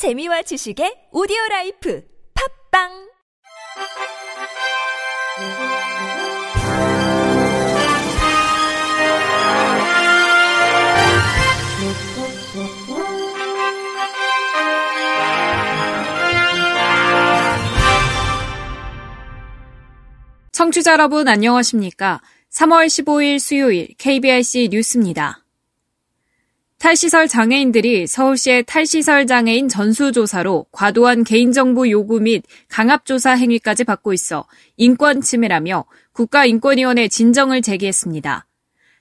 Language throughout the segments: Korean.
재미와 지식의 오디오 라이프 팝빵 청취자 여러분 안녕하십니까? 3월 15일 수요일 KBRC 뉴스입니다. 탈시설 장애인들이 서울시의 탈시설 장애인 전수조사로 과도한 개인정보 요구 및 강압조사 행위까지 받고 있어 인권 침해라며 국가인권위원회 진정을 제기했습니다.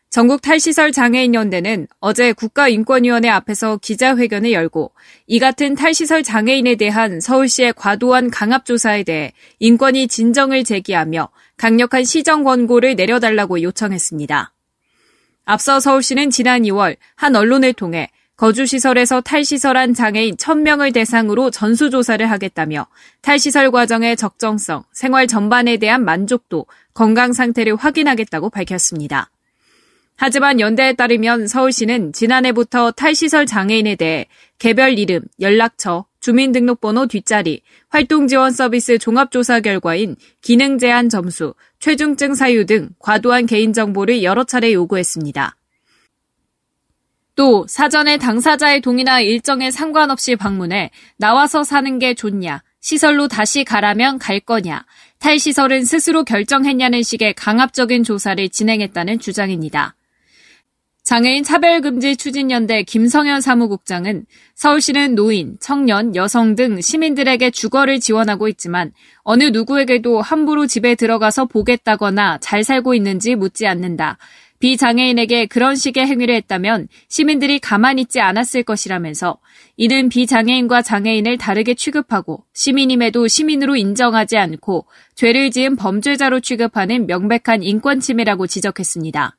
전국 탈시설 장애인 연대는 어제 국가인권위원회 앞에서 기자회견을 열고 이 같은 탈시설 장애인에 대한 서울시의 과도한 강압조사에 대해 인권위 진정을 제기하며 강력한 시정 권고를 내려달라고 요청했습니다. 앞서 서울시는 지난 2월 한 언론을 통해 거주시설에서 탈시설한 장애인 1000명을 대상으로 전수조사를 하겠다며 탈시설 과정의 적정성, 생활 전반에 대한 만족도, 건강 상태를 확인하겠다고 밝혔습니다. 하지만 연대에 따르면 서울시는 지난해부터 탈시설 장애인에 대해 개별 이름, 연락처, 주민등록번호 뒷자리, 활동지원 서비스 종합조사 결과인 기능 제한 점수, 최중증 사유 등 과도한 개인정보를 여러 차례 요구했습니다. 또 사전에 당사자의 동의나 일정에 상관없이 방문해 나와서 사는 게 좋냐, 시설로 다시 가라면 갈 거냐, 탈시설은 스스로 결정했냐는 식의 강압적인 조사를 진행했다는 주장입니다. 장애인 차별금지 추진연대 김성현 사무국장은 서울시는 노인, 청년, 여성 등 시민들에게 주거를 지원하고 있지만 어느 누구에게도 함부로 집에 들어가서 보겠다거나 잘 살고 있는지 묻지 않는다. 비장애인에게 그런 식의 행위를 했다면 시민들이 가만히 있지 않았을 것이라면서 이는 비장애인과 장애인을 다르게 취급하고 시민임에도 시민으로 인정하지 않고 죄를 지은 범죄자로 취급하는 명백한 인권 침해라고 지적했습니다.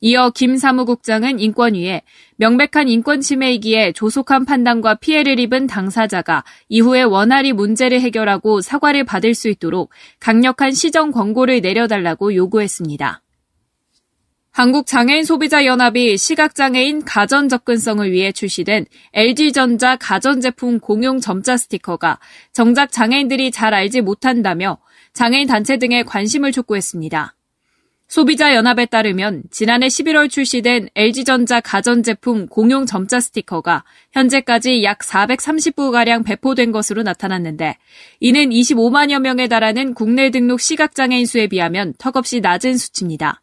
이어 김 사무국장은 인권위에 명백한 인권 침해이기에 조속한 판단과 피해를 입은 당사자가 이후에 원활히 문제를 해결하고 사과를 받을 수 있도록 강력한 시정 권고를 내려달라고 요구했습니다. 한국장애인 소비자연합이 시각장애인 가전 접근성을 위해 출시된 LG전자 가전제품 공용 점자 스티커가 정작 장애인들이 잘 알지 못한다며 장애인 단체 등에 관심을 촉구했습니다. 소비자연합에 따르면 지난해 11월 출시된 LG전자 가전제품 공용 점자 스티커가 현재까지 약 430부가량 배포된 것으로 나타났는데 이는 25만여 명에 달하는 국내 등록 시각장애인 수에 비하면 턱없이 낮은 수치입니다.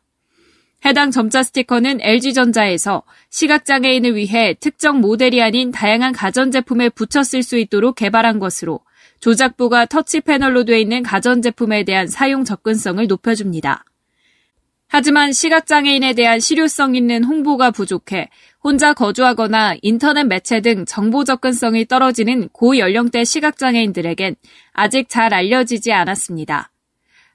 해당 점자 스티커는 LG전자에서 시각장애인을 위해 특정 모델이 아닌 다양한 가전제품에 쓸수 있도록 개발한 것으로 조작부가 터치 패널로 되어 있는 가전제품에 대한 사용 접근성을 높여줍니다. 하지만 시각장애인에 대한 실효성 있는 홍보가 부족해 혼자 거주하거나 인터넷 매체 등 정보 접근성이 떨어지는 고연령대 시각장애인들에겐 아직 잘 알려지지 않았습니다.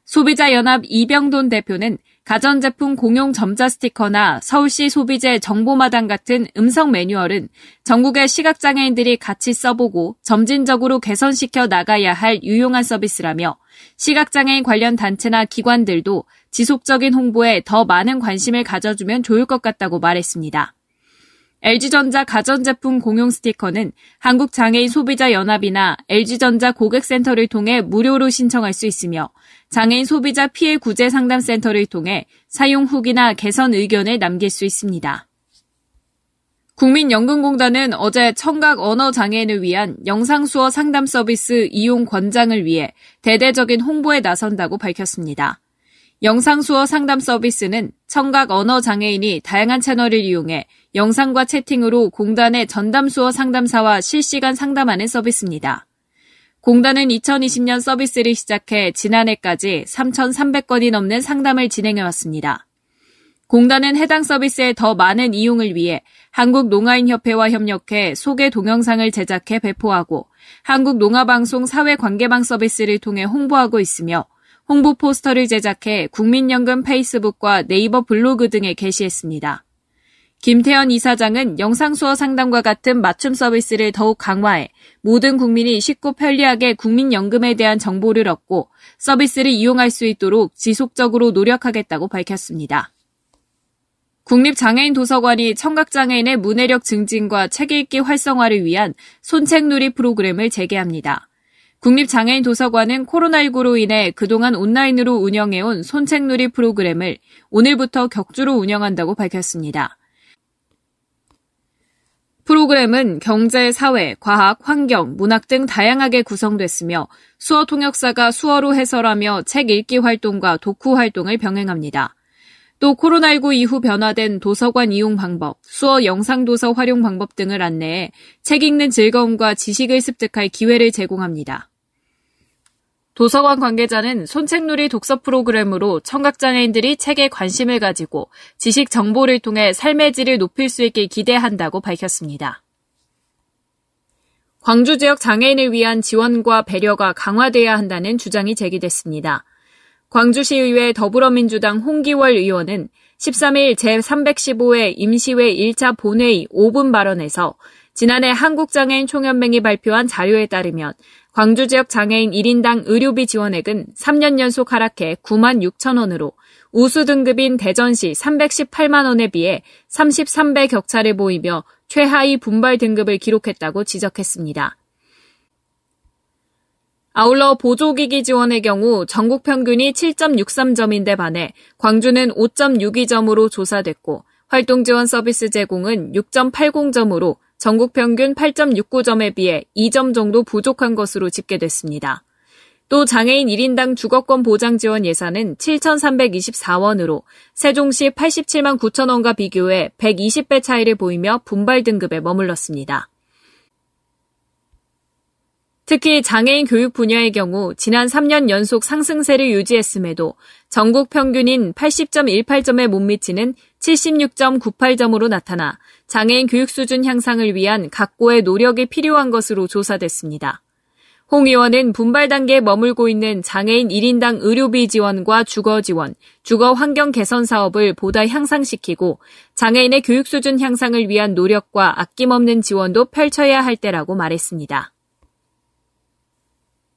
소비자연합 이병돈 대표는 가전제품 공용 점자 스티커나 서울시 소비재 정보마당 같은 음성 매뉴얼은 전국의 시각장애인들이 같이 써보고 점진적으로 개선시켜 나가야 할 유용한 서비스라며 시각장애인 관련 단체나 기관들도 지속적인 홍보에 더 많은 관심을 가져주면 좋을 것 같다고 말했습니다. LG전자 가전제품 공용 스티커는 한국장애인 소비자연합이나 LG전자 고객센터를 통해 무료로 신청할 수 있으며 장애인 소비자 피해 구제 상담센터를 통해 사용 후기나 개선 의견을 남길 수 있습니다. 국민연금공단은 어제 청각 언어 장애인을 위한 영상수어 상담 서비스 이용 권장을 위해 대대적인 홍보에 나선다고 밝혔습니다. 영상수어 상담 서비스는 청각 언어 장애인이 다양한 채널을 이용해 영상과 채팅으로 공단의 전담수어 상담사와 실시간 상담하는 서비스입니다. 공단은 2020년 서비스를 시작해 지난해까지 3,300건이 넘는 상담을 진행해왔습니다. 공단은 해당 서비스의 더 많은 이용을 위해 한국농아인협회와 협력해 소개 동영상을 제작해 배포하고 한국농아방송 사회관계망 서비스를 통해 홍보하고 있으며 홍보 포스터를 제작해 국민연금 페이스북과 네이버 블로그 등에 게시했습니다. 김태현 이사장은 영상수어 상담과 같은 맞춤 서비스를 더욱 강화해 모든 국민이 쉽고 편리하게 국민연금에 대한 정보를 얻고 서비스를 이용할 수 있도록 지속적으로 노력하겠다고 밝혔습니다. 국립장애인 도서관이 청각장애인의 문해력 증진과 책 읽기 활성화를 위한 손책놀이 프로그램을 재개합니다. 국립장애인 도서관은 코로나19로 인해 그동안 온라인으로 운영해온 손책놀이 프로그램을 오늘부터 격주로 운영한다고 밝혔습니다. 프로그램은 경제, 사회, 과학, 환경, 문학 등 다양하게 구성됐으며 수어 통역사가 수어로 해설하며 책 읽기 활동과 독후 활동을 병행합니다. 또 코로나19 이후 변화된 도서관 이용 방법, 수어 영상 도서 활용 방법 등을 안내해 책 읽는 즐거움과 지식을 습득할 기회를 제공합니다. 도서관 관계자는 손책놀이 독서 프로그램으로 청각장애인들이 책에 관심을 가지고 지식 정보를 통해 삶의 질을 높일 수 있게 기대한다고 밝혔습니다. 광주 지역 장애인을 위한 지원과 배려가 강화돼야 한다는 주장이 제기됐습니다. 광주시의회 더불어민주당 홍기월 의원은 13일 제315회 임시회 1차 본회의 5분 발언에서 지난해 한국장애인 총연맹이 발표한 자료에 따르면 광주 지역 장애인 1인당 의료비 지원액은 3년 연속 하락해 9만 6천 원으로 우수 등급인 대전시 318만 원에 비해 33배 격차를 보이며 최하위 분발 등급을 기록했다고 지적했습니다. 아울러 보조기기 지원의 경우 전국 평균이 7.63점인데 반해 광주는 5.62점으로 조사됐고 활동 지원 서비스 제공은 6.80점으로 전국 평균 8.69점에 비해 2점 정도 부족한 것으로 집계됐습니다. 또 장애인 1인당 주거권 보장 지원 예산은 7,324원으로 세종시 87만 9천 원과 비교해 120배 차이를 보이며 분발 등급에 머물렀습니다. 특히 장애인 교육 분야의 경우 지난 3년 연속 상승세를 유지했음에도 전국 평균인 80.18점에 못 미치는 76.98점으로 나타나 장애인 교육 수준 향상을 위한 각고의 노력이 필요한 것으로 조사됐습니다. 홍 의원은 분발 단계에 머물고 있는 장애인 1인당 의료비 지원과 주거 지원, 주거 환경 개선 사업을 보다 향상시키고 장애인의 교육 수준 향상을 위한 노력과 아낌없는 지원도 펼쳐야 할 때라고 말했습니다.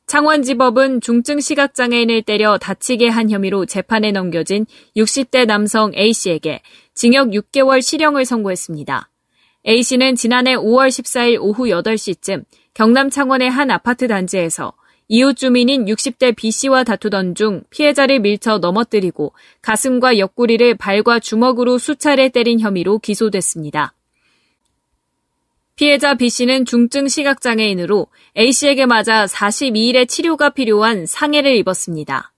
창원지법은 중증 시각장애인을 때려 다치게 한 혐의로 재판에 넘겨진 60대 남성 A씨에게 징역 6개월 실형을 선고했습니다. A씨는 지난해 5월 14일 오후 8시쯤 경남 창원의 한 아파트 단지에서 이웃 주민인 60대 B씨와 다투던 중 피해자를 밀쳐 넘어뜨리고 가슴과 옆구리를 발과 주먹으로 수차례 때린 혐의로 기소됐습니다. 피해자 B씨는 중증 시각장애인으로 A씨에게 맞아 42일의 치료가 필요한 상해를 입었습니다.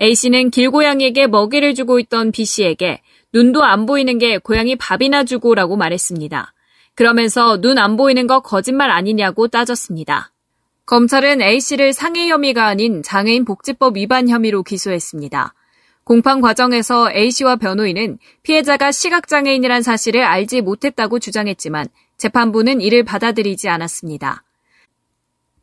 A씨는 길고양이에게 먹이를 주고 있던 B씨에게 눈도 안 보이는 게 고양이 밥이나 주고 라고 말했습니다. 그러면서 눈 안 보이는 거 거짓말 아니냐고 따졌습니다. 검찰은 A씨를 상해 혐의가 아닌 장애인 복지법 위반 혐의로 기소했습니다. 공판 과정에서 A씨와 변호인은 피해자가 시각장애인이란 사실을 알지 못했다고 주장했지만 재판부는 이를 받아들이지 않았습니다.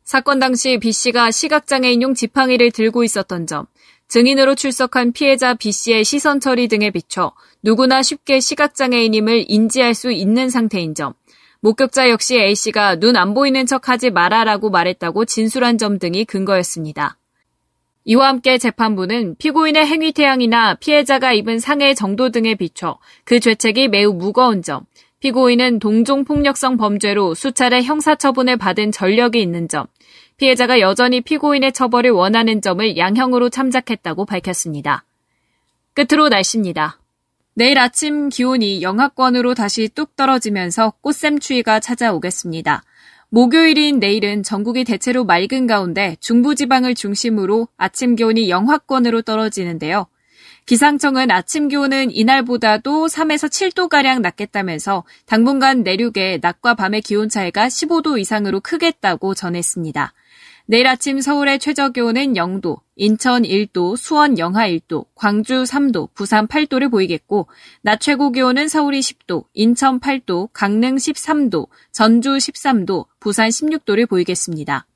사건 당시 B씨가 시각장애인용 지팡이를 들고 있었던 점, 증인으로 출석한 피해자 B씨의 시선 처리 등에 비춰 누구나 쉽게 시각장애인임을 인지할 수 있는 상태인 점, 목격자 역시 A씨가 눈 안 보이는 척 하지 마라라고 말했다고 진술한 점 등이 근거였습니다. 이와 함께 재판부는 피고인의 행위 태양이나 피해자가 입은 상해 정도 등에 비춰 그 죄책이 매우 무거운 점, 피고인은 동종폭력성 범죄로 수차례 형사처분을 받은 전력이 있는 점, 피해자가 여전히 피고인의 처벌을 원하는 점을 양형으로 참작했다고 밝혔습니다. 끝으로 날씨입니다. 내일 아침 기온이 영하권으로 다시 뚝 떨어지면서 꽃샘추위가 찾아오겠습니다. 목요일인 내일은 전국이 대체로 맑은 가운데 중부지방을 중심으로 아침 기온이 영하권으로 떨어지는데요. 기상청은 아침 기온은 이날보다도 3에서 7도가량 낮겠다면서 당분간 내륙에 낮과 밤의 기온 차이가 15도 이상으로 크겠다고 전했습니다. 내일 아침 서울의 최저 기온은 0도, 인천 1도, 수원 영하 1도, 광주 3도, 부산 8도를 보이겠고, 낮 최고 기온은 서울이 10도, 인천 8도, 강릉 13도, 전주 13도, 부산 16도를 보이겠습니다.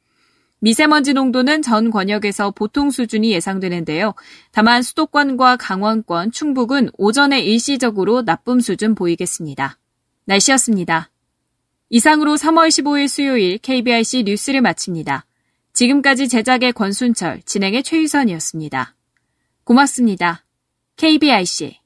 미세먼지 농도는 전 권역에서 보통 수준이 예상되는데요. 다만 수도권과 강원권, 충북은 오전에 일시적으로 나쁨 수준 보이겠습니다. 날씨였습니다. 이상으로 3월 15일 수요일 KBIC 뉴스를 마칩니다. 지금까지 제작의 권순철, 진행의 최유선이었습니다. 고맙습니다. KBIC